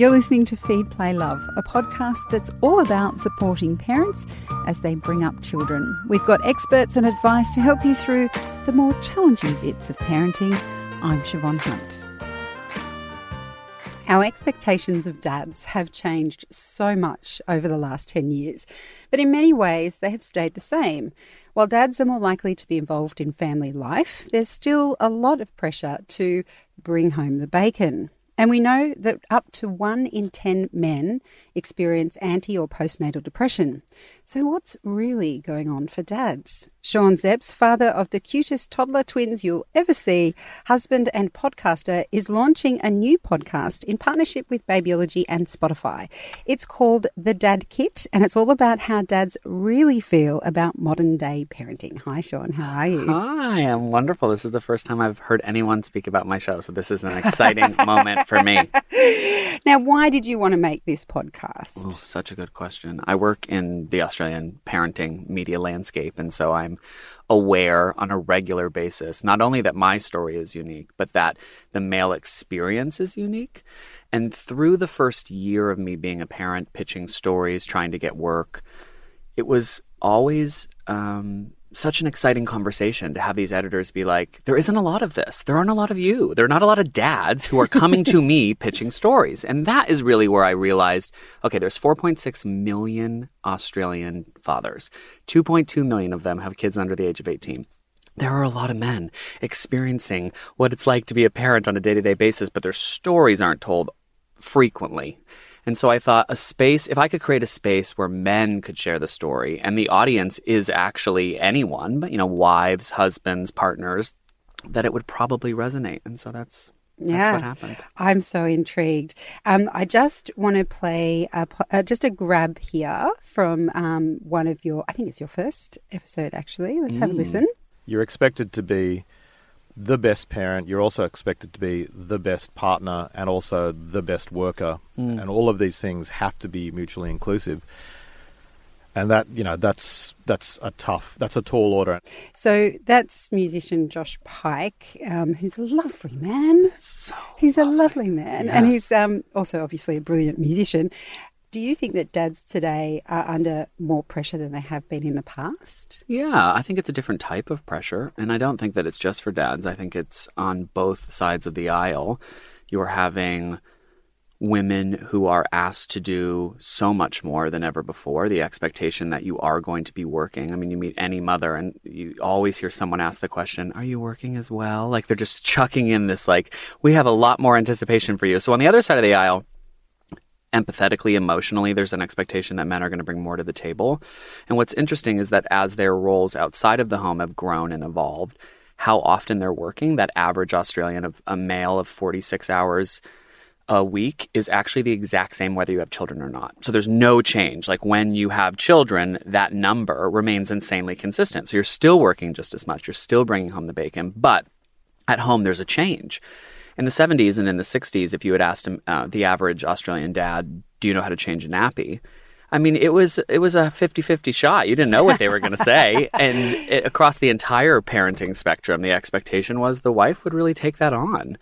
You're listening to Feed, Play, Love, a podcast that's all about supporting parents as they bring up children. We've got experts and advice to help you through the more challenging bits of parenting. I'm Siobhan Hunt. Our expectations of dads have changed so much over the last 10 years, but in many ways they have stayed the same. While dads are more likely to be involved in family life, there's still a lot of pressure to bring home the bacon. And we know that up to one in 10 men experience anti or postnatal depression. So, what's really going on for dads? Sean Szeps, father of the cutest toddler twins you'll ever see, husband and podcaster, is launching a new podcast in partnership with Babyology and Spotify. It's called The Dad Kit, and it's all about how dads really feel about modern day parenting. Hi, Sean. How are you? Hi, I'm wonderful. This is the first time I've heard anyone speak about my show, so this is an exciting moment for me. Now, why did you want to make this podcast? Oh, such a good question. I work in the Australian parenting media landscape, and so I'm aware on a regular basis not only that my story is unique, but that the male experience is unique. And through the first year of me being a parent, pitching stories, trying to get work, it was always um, such an exciting conversation to have these editors be like, there isn't a lot of this. There aren't a lot of you. There are not a lot of dads who are coming to me pitching stories. And that is really where I realized okay, there's 4.6 million Australian fathers, 2.2 million of them have kids under the age of 18 there are a lot of men experiencing what it's like to be a parent on a day to day basis, but their stories aren't told frequently. And so I thought a space, if I could create a space where men could share the story and the audience is actually anyone, but you know, wives, husbands, partners, that it would probably resonate. And so that's that's yeah, what happened. I'm so intrigued. Um, I just want to play a, uh, just a grab here from um, one of your, I think it's your first episode actually. Let's mm. have a mm. listen. You're expected to be the best parent, you're also expected to be the best partner and also the best worker. Mm. And all of these things have to be mutually inclusive. And that, you know, that's that's a tough, that's a tall order. So that's musician Josh Pike, um, who's a lovely man. So he's lovely. a lovely man, yes. and he's um, also obviously a brilliant musician. Do you think that dads today are under more pressure than they have been in the past? Yeah, I think it's a different type of pressure. And I don't think that it's just for dads. I think it's on both sides of the aisle. You're having women who are asked to do so much more than ever before. The expectation that you are going to be working. I mean, you meet any mother and you always hear someone ask the question, Are you working as well? Like they're just chucking in this, like, we have a lot more anticipation for you. So on the other side of the aisle, empathetically, emotionally, there's an expectation that men are going to bring more to the table. And what's interesting is that as their roles outside of the home have grown and evolved, how often they're working, that average Australian of a male of 46 hours a week is actually the exact same whether you have children or not. So there's no change. Like when you have children, that number remains insanely consistent. So you're still working just as much. You're still bringing home the bacon, but at home there's a change in the 70s and in the 60s, if you had asked him, uh, the average Australian dad, do you know how to change a nappy? I mean, it was it was a 50-50 shot. You didn't know what they were going to say, and it, across the entire parenting spectrum, the expectation was the wife would really take that on.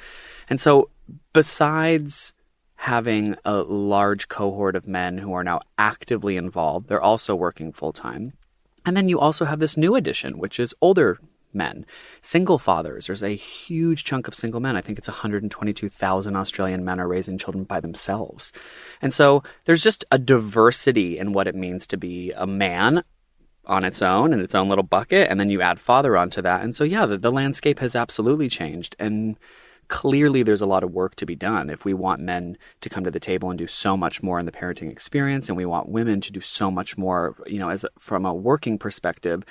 And so, besides having a large cohort of men who are now actively involved, they're also working full time. And then you also have this new addition, which is older men. Single fathers, there's a huge chunk of single men. I think it's 122,000 Australian men are raising children by themselves. And so there's just a diversity in what it means to be a man on its own in its own little bucket. And then you add father onto that. And so, yeah, the, the landscape has absolutely changed. And clearly there's a lot of work to be done if we want men to come to the table and do so much more in the parenting experience and we want women to do so much more you know as from a working perspective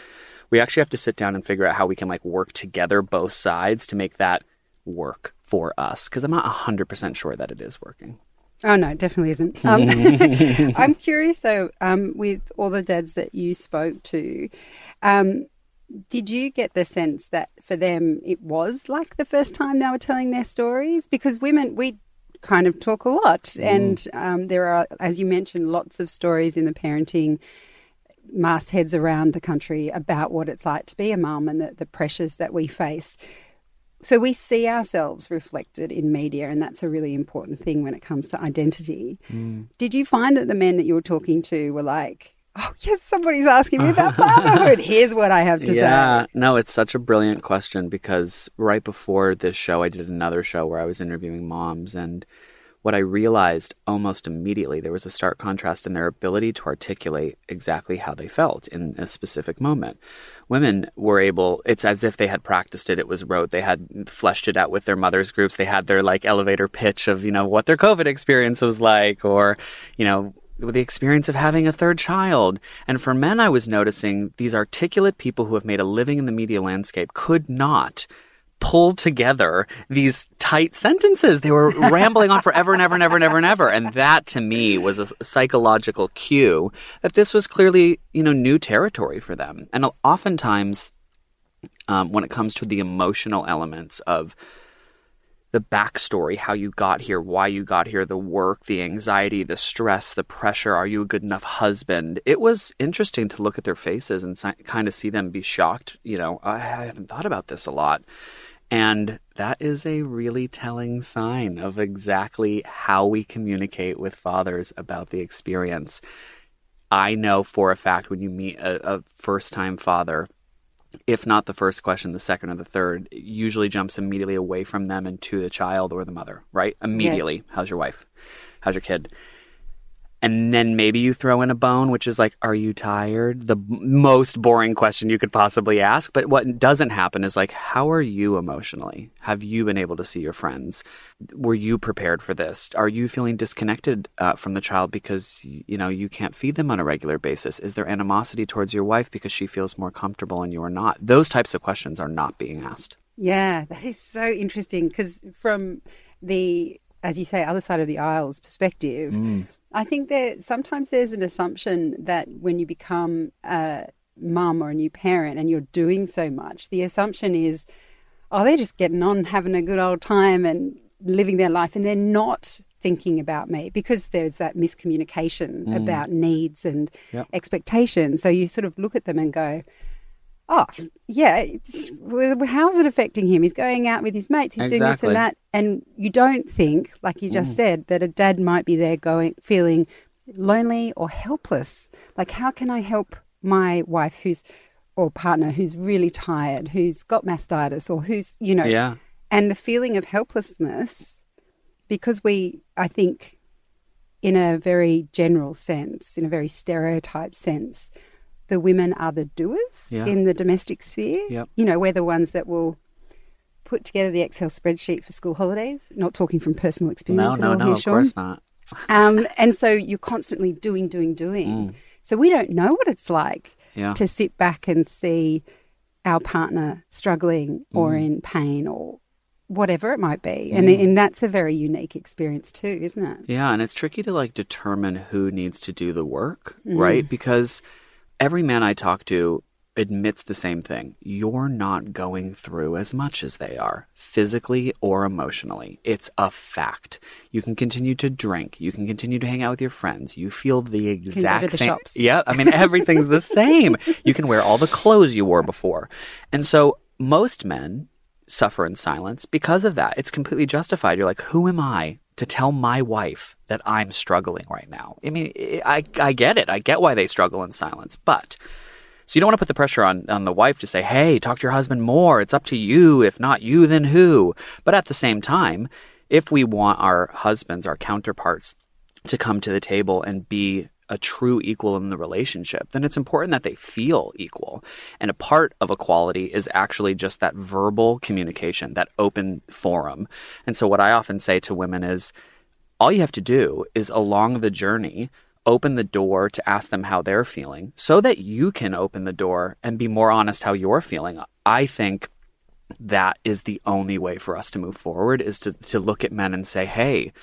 we actually have to sit down and figure out how we can like work together both sides to make that work for us because i'm not 100% sure that it is working Oh no, it definitely isn't. Um, I'm curious though, um, with all the dads that you spoke to, um, did you get the sense that for them it was like the first time they were telling their stories? Because women, we kind of talk a lot, mm. and um, there are, as you mentioned, lots of stories in the parenting mastheads around the country about what it's like to be a mum and the, the pressures that we face. So we see ourselves reflected in media, and that's a really important thing when it comes to identity. Mm. Did you find that the men that you were talking to were like, oh, yes, somebody's asking me about fatherhood. Here's what I have to say. yeah, say. no, it's such a brilliant question because right before this show, I did another show where I was interviewing moms, and what I realized almost immediately there was a stark contrast in their ability to articulate exactly how they felt in a specific moment. Women were able, it's as if they had practiced it, it was rote. They had fleshed it out with their mothers' groups. They had their like elevator pitch of, you know, what their COVID experience was like, or, you know, the experience of having a third child. And for men, I was noticing these articulate people who have made a living in the media landscape could not pull together these tight sentences. They were rambling on forever and ever and ever and ever and ever. And that to me was a psychological cue that this was clearly, you know, new territory for them. And oftentimes, um, when it comes to the emotional elements of the backstory, how you got here, why you got here, the work, the anxiety, the stress, the pressure. Are you a good enough husband? It was interesting to look at their faces and kind of see them be shocked. You know, I haven't thought about this a lot. And that is a really telling sign of exactly how we communicate with fathers about the experience. I know for a fact when you meet a, a first time father, if not the first question, the second or the third, usually jumps immediately away from them and to the child or the mother, right? Immediately. Yes. How's your wife? How's your kid? And then maybe you throw in a bone, which is like, are you tired? The most boring question you could possibly ask. But what doesn't happen is like, how are you emotionally? Have you been able to see your friends? Were you prepared for this? Are you feeling disconnected uh, from the child because, you know, you can't feed them on a regular basis? Is there animosity towards your wife because she feels more comfortable and you are not? Those types of questions are not being asked. Yeah, that is so interesting because from the, as you say, other side of the aisle's perspective, mm I think that sometimes there's an assumption that when you become a mum or a new parent and you're doing so much, the assumption is, oh, they're just getting on, having a good old time and living their life, and they're not thinking about me because there's that miscommunication mm. about needs and yep. expectations. So you sort of look at them and go, oh, yeah, how's it affecting him? He's going out with his mates, he's exactly. doing this and that. And you don't think, like you just mm. said, that a dad might be there going, feeling lonely or helpless. Like, how can I help my wife who's, or partner who's really tired, who's got mastitis, or who's, you know, yeah. and the feeling of helplessness, because we, I think, in a very general sense, in a very stereotyped sense, the women are the doers yeah. in the domestic sphere. Yep. You know, we're the ones that will put together the Excel spreadsheet for school holidays. Not talking from personal experience. No, no, no, here, of Sean. course not. um, and so you're constantly doing, doing, doing. Mm. So we don't know what it's like yeah. to sit back and see our partner struggling or mm. in pain or whatever it might be. Mm. And, and that's a very unique experience too, isn't it? Yeah, and it's tricky to like determine who needs to do the work, mm. right? Because every man I talk to admits the same thing. You're not going through as much as they are, physically or emotionally. It's a fact. You can continue to drink. You can continue to hang out with your friends. You feel the exact the same. Shops. Yeah, I mean everything's the same. You can wear all the clothes you wore before. And so most men suffer in silence because of that. It's completely justified. You're like, who am I to tell my wife that I'm struggling right now. I mean, I, I get it. I get why they struggle in silence. But, so you don't want to put the pressure on, on the wife to say, hey, talk to your husband more. It's up to you. If not you, then who? But at the same time, if we want our husbands, our counterparts, to come to the table and be a true equal in the relationship, then it's important that they feel equal. And a part of equality is actually just that verbal communication, that open forum. And so, what I often say to women is all you have to do is along the journey, open the door to ask them how they're feeling so that you can open the door and be more honest how you're feeling. I think that is the only way for us to move forward is to, to look at men and say, hey,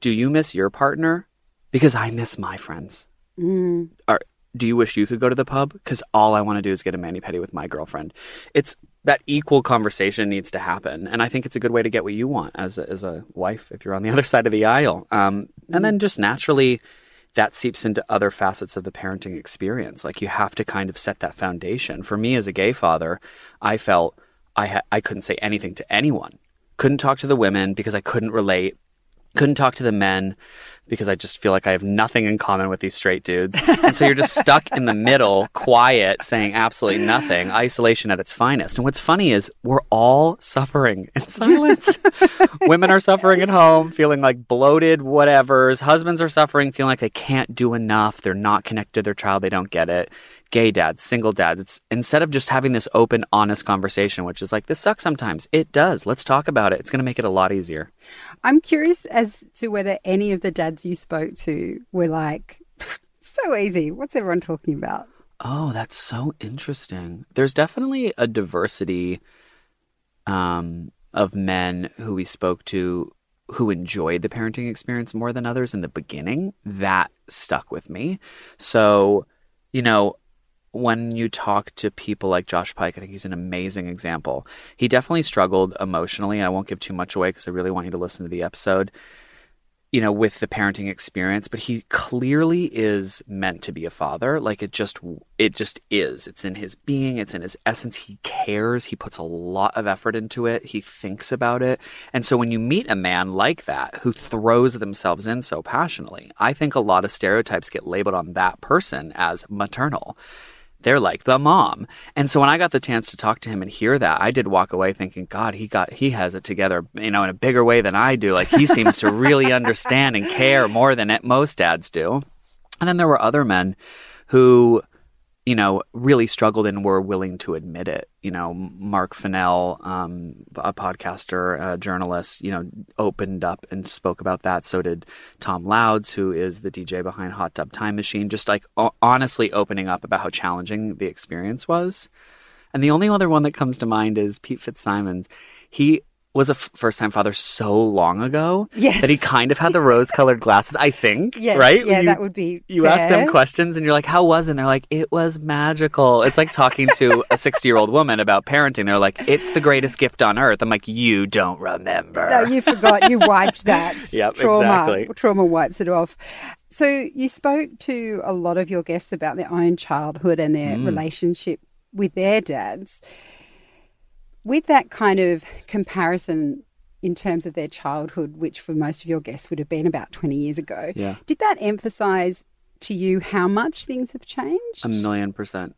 do you miss your partner? Because I miss my friends. Mm. Or do you wish you could go to the pub? Because all I want to do is get a mani pedi with my girlfriend. It's that equal conversation needs to happen, and I think it's a good way to get what you want as a, as a wife if you're on the other side of the aisle. Um, mm. And then just naturally, that seeps into other facets of the parenting experience. Like you have to kind of set that foundation. For me as a gay father, I felt I ha- I couldn't say anything to anyone. Couldn't talk to the women because I couldn't relate. Couldn't talk to the men because I just feel like I have nothing in common with these straight dudes. And so you're just stuck in the middle, quiet, saying absolutely nothing, isolation at its finest. And what's funny is we're all suffering in silence. Women are suffering at home, feeling like bloated whatevers. Husbands are suffering, feeling like they can't do enough. They're not connected to their child. They don't get it gay dads, single dads. It's instead of just having this open, honest conversation, which is like, this sucks sometimes. It does. Let's talk about it. It's going to make it a lot easier. I'm curious as to whether any of the dads you spoke to were like, so easy. What's everyone talking about? Oh, that's so interesting. There's definitely a diversity um, of men who we spoke to who enjoyed the parenting experience more than others in the beginning. That stuck with me. So, you know, when you talk to people like Josh Pike, I think he's an amazing example. He definitely struggled emotionally. I won't give too much away because I really want you to listen to the episode, you know, with the parenting experience, but he clearly is meant to be a father. Like it just it just is. It's in his being, it's in his essence. He cares. He puts a lot of effort into it. He thinks about it. And so when you meet a man like that who throws themselves in so passionately, I think a lot of stereotypes get labeled on that person as maternal they're like the mom. And so when I got the chance to talk to him and hear that, I did walk away thinking, God, he got he has it together, you know, in a bigger way than I do. Like he seems to really understand and care more than most dads do. And then there were other men who you know, really struggled and were willing to admit it. You know, Mark Fennell, um, a podcaster, a journalist, you know, opened up and spoke about that. So did Tom Louds, who is the DJ behind Hot Dub Time Machine, just like honestly opening up about how challenging the experience was. And the only other one that comes to mind is Pete FitzSimons. He was a f- first time father so long ago yes. that he kind of had the rose colored glasses, I think. Yeah, right? Yeah, you, that would be. You fair. ask them questions and you're like, how was it? And they're like, it was magical. It's like talking to a 60 year old woman about parenting. They're like, it's the greatest gift on earth. I'm like, you don't remember. No, you forgot. You wiped that. yep, trauma, exactly. Trauma wipes it off. So you spoke to a lot of your guests about their own childhood and their Mm. relationship with their dads. With that kind of comparison in terms of their childhood, which for most of your guests would have been about 20 years ago, Yeah. did that emphasize to you how much things have changed? A million percent.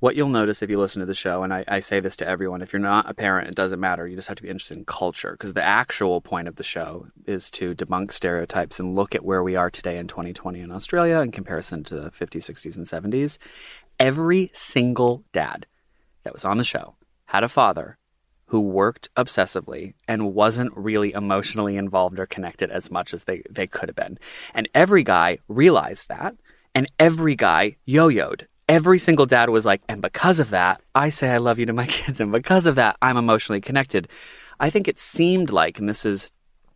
What you'll notice if you listen to the show, and I, I say this to everyone, if you're not a parent, it doesn't matter. You just have to be interested in culture because the actual point of the show is to debunk stereotypes and look at where we are today in 2020 in Australia in comparison to the 50s, 60s, and 70s. Every single dad that was on the show had a father who worked obsessively and wasn't really emotionally involved or connected as much as they, they could have been. And every guy realized that, and every guy yo yoed. Every single dad was like, and because of that, I say I love you to my kids, and because of that, I'm emotionally connected. I think it seemed like, and this is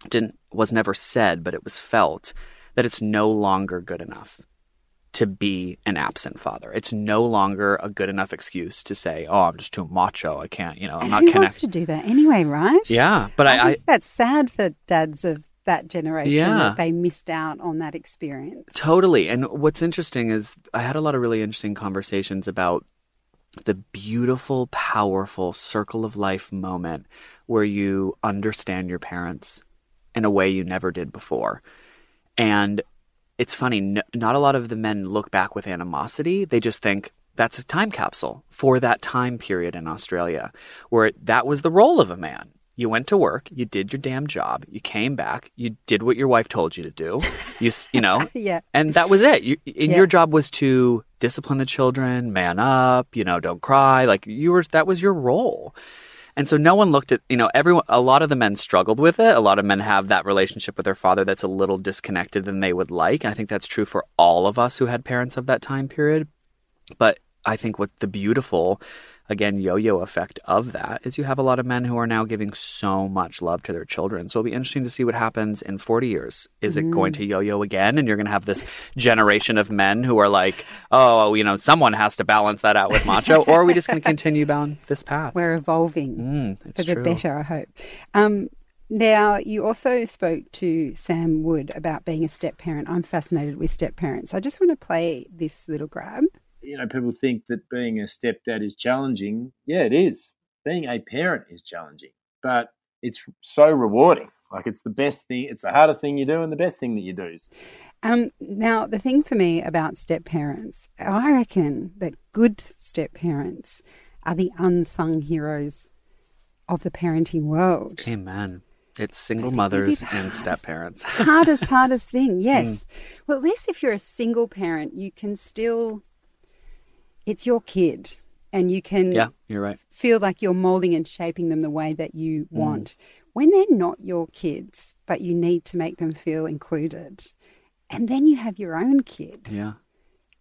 didn't was never said, but it was felt that it's no longer good enough to be an absent father. It's no longer a good enough excuse to say, "Oh, I'm just too macho. I can't, you know, I'm And not who wants to do that anyway, right? Yeah, but I, I, I think that's sad for dads of that generation Yeah. that they missed out on that experience. Totally. And what's interesting is I had a lot of really interesting conversations about the beautiful, powerful circle of life moment where you understand your parents in a way you never did before. And it's funny, n- not a lot of the men look back with animosity. They just think that's a time capsule for that time period in Australia where that was the role of a man. You went to work, you did your damn job, you came back, you did what your wife told you to do. You s- you know, Yeah. and that was it. You, and Yeah. your job was to discipline the children, man up, you know, don't cry. Like you were, that was your role. And so no one looked at, you know, everyone, a lot of the men struggled with it. A lot of men have that relationship with their father that's a little disconnected than they would like. And I think that's true for all of us who had parents of that time period. But I think what the beautiful, again, yo yo effect of that is you have a lot of men who are now giving so much love to their children. So it'll be interesting to see what happens in 40 years. Is it going to yo yo again? And you're going to have this generation of men who are like, oh, you know, someone has to balance that out with macho, or are we just going to continue down this path? We're evolving Mm, for it's the true. better, I hope. Um, now, you also spoke to Sam Wood about being a step parent. I'm fascinated with step parents. I just want to play this little grab. You know, people think that being a stepdad is challenging. Yeah, it is. being a parent is challenging, but it's so rewarding. Like it's the best thing, it's the hardest thing you do and the best thing that you do. Um, now, the thing for me about step parents, I reckon that good step parents are the unsung heroes of the parenting world. Amen. It's single think it mothers and step parents. hardest, hardest thing. Yes. Well, at least if you're a single parent, you can still, it's your kid and you can yeah, you're right. feel like you're molding and shaping them the way that you want. When they're not your kids, but you need to make them feel included, and then you have your own kid, Yeah.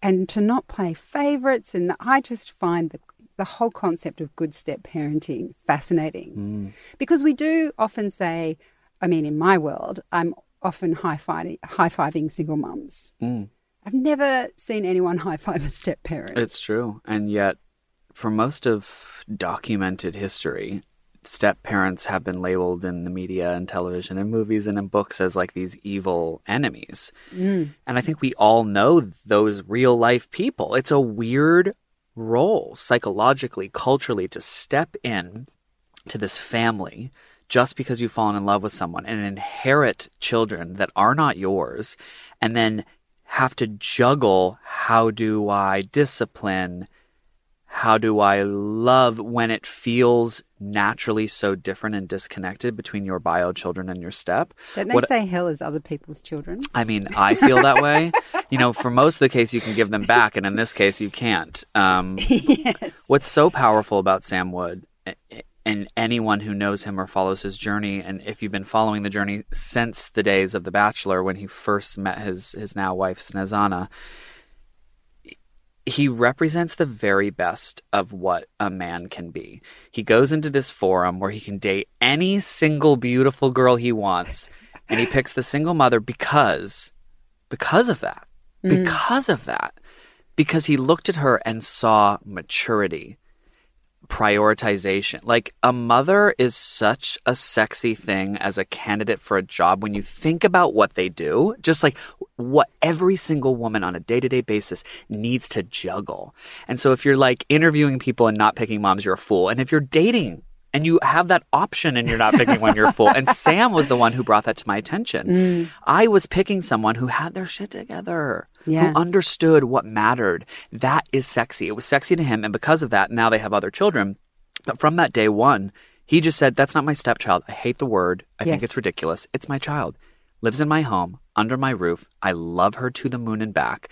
and to not play favorites. And I just find the, the whole concept of good step parenting fascinating because we do often say, I mean, in my world, I'm often high fiving, high fiving single mums. Mm. I've never seen anyone high five a step parent. It's true. And yet, for most of documented history, step parents have been labeled in the media and television and movies and in books as like these evil enemies. Mm. And I think we all know those real life people. It's a weird role psychologically, culturally to step in to this family just because you've fallen in love with someone and inherit children that are not yours and then have to juggle how do I discipline how do I love when it feels naturally so different and disconnected between your bio children and your step? Don't they What- say hell is other people's children? I mean, I feel that way. You know, for most of the case, you can give them back, and in this case, you can't. Um, yes. what's so powerful about Sam Wood and anyone who knows him or follows his journey, and if you've been following the journey since the days of The Bachelor when he first met his his now wife Snezana, he represents the very best of what a man can be. He goes into this forum where he can date any single beautiful girl he wants, and he picks the single mother because because of that. Mm-hmm. Because of that. Because he looked at her and saw maturity, prioritization. Like a mother is such a sexy thing as a candidate for a job when you think about what they do, just like what every single woman on a day to day basis needs to juggle. And so if you're like interviewing people and not picking moms, you're a fool. And if you're dating, and you have that option and you're not picking one, you're full. And Sam was the one who brought that to my attention. Mm. I was picking someone who had their shit together, Yeah. who understood what mattered. That is sexy. It was sexy to him. And because of that, now they have other children. But from that day one, he just said, That's not my stepchild. I hate the word. I think it's ridiculous. It's my child. Lives in my home, under my roof. I love her to the moon and back.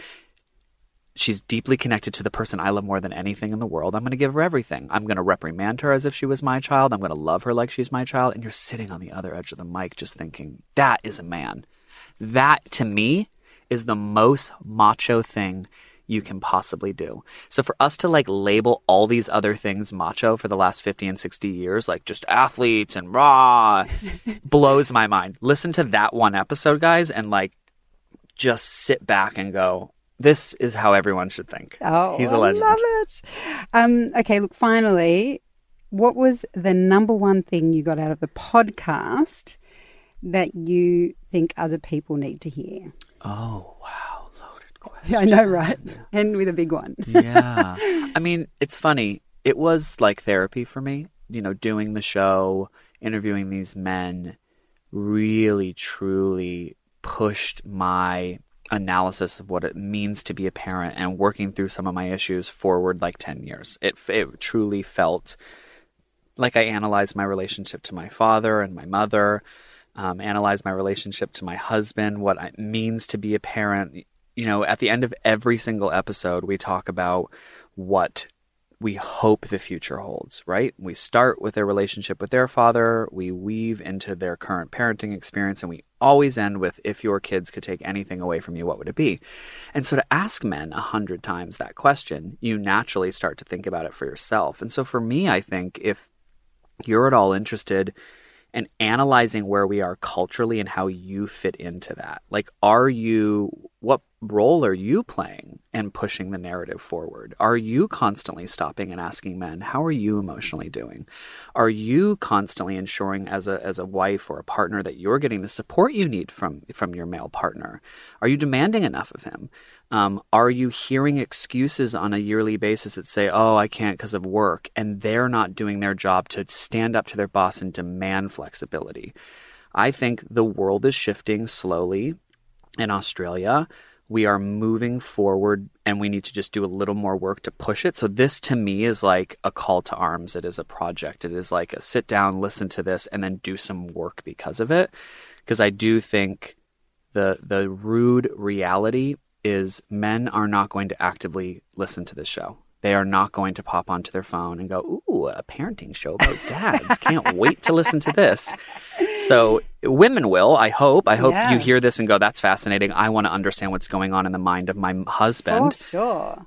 She's deeply connected to the person I love more than anything in the world. I'm going to give her everything. I'm going to reprimand her as if she was my child. I'm going to love her like she's my child. And you're sitting on the other edge of the mic just thinking, that is a man. That to me is the most macho thing you can possibly do. So for us to like label all these other things macho for the last 50 and 60 years, like just athletes and raw, blows my mind. Listen to that one episode, guys, and like just sit back and go, this is how everyone should think. Oh, He's a I legend. love it. Um, okay, look, finally, what was the number one thing you got out of the podcast that you think other people need to hear? Oh, wow. Loaded question. I know, right? And with a big one. yeah. I mean, it's funny. It was like therapy for me, you know, doing the show, interviewing these men really, truly pushed my analysis of what it means to be a parent and working through some of my issues forward like 10 years. It, it truly felt like I analyzed my relationship to my father and my mother, um, analyzed my relationship to my husband, what it means to be a parent. You know, at the end of every single episode, we talk about what we hope the future holds, right? We start with their relationship with their father, we weave into their current parenting experience, and we always end with if your kids could take anything away from you, what would it be? And so to ask men a hundred times that question, you naturally start to think about it for yourself. And so for me, I think if you're at all interested in analyzing where we are culturally and how you fit into that. Like, are you what role are you playing in pushing the narrative forward? Are you constantly stopping and asking men, how are you emotionally doing? Are you constantly ensuring as a as a wife or a partner that you're getting the support you need from from your male partner? Are you demanding enough of him? Um, are you hearing excuses on a yearly basis that say, oh, I can't because of work, and they're not doing their job to stand up to their boss and demand flexibility? I think the world is shifting slowly in Australia. We are moving forward and we need to just do a little more work to push it. So, this to me is like a call to arms. It is a project. It is like a sit down, listen to this, and then do some work because of it. Because I do think the, the rude reality is men are not going to actively listen to this show. They are not going to pop onto their phone and go, Ooh, a parenting show about dads. Can't wait to listen to this. So women will, I hope. I hope Yeah. you hear this and go, That's fascinating. I want to understand what's going on in the mind of my husband. For sure.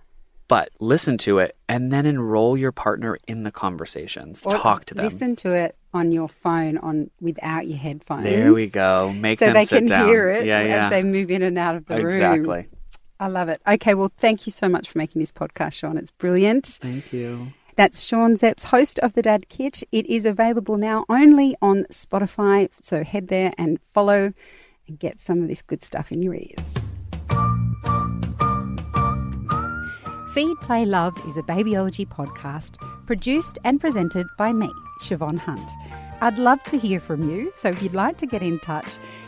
But listen to it and then enroll your partner in the conversations. Or Talk to them. Listen to it on your phone on without your headphones. There we go. Make so them they sit can down. hear it Yeah, as they move in and out of the room. exactly. I love it. Okay, well, thank you so much for making this podcast, Sean. It's brilliant. Thank you. That's Sean Szeps, host of The Dad Kit. It is available now only on Spotify, so head there and follow and get some of this good stuff in your ears. Feed, Play, Love is a Babyology podcast produced and presented by me, Siobhan Hunt. I'd love to hear from you, so if you'd like to get in touch,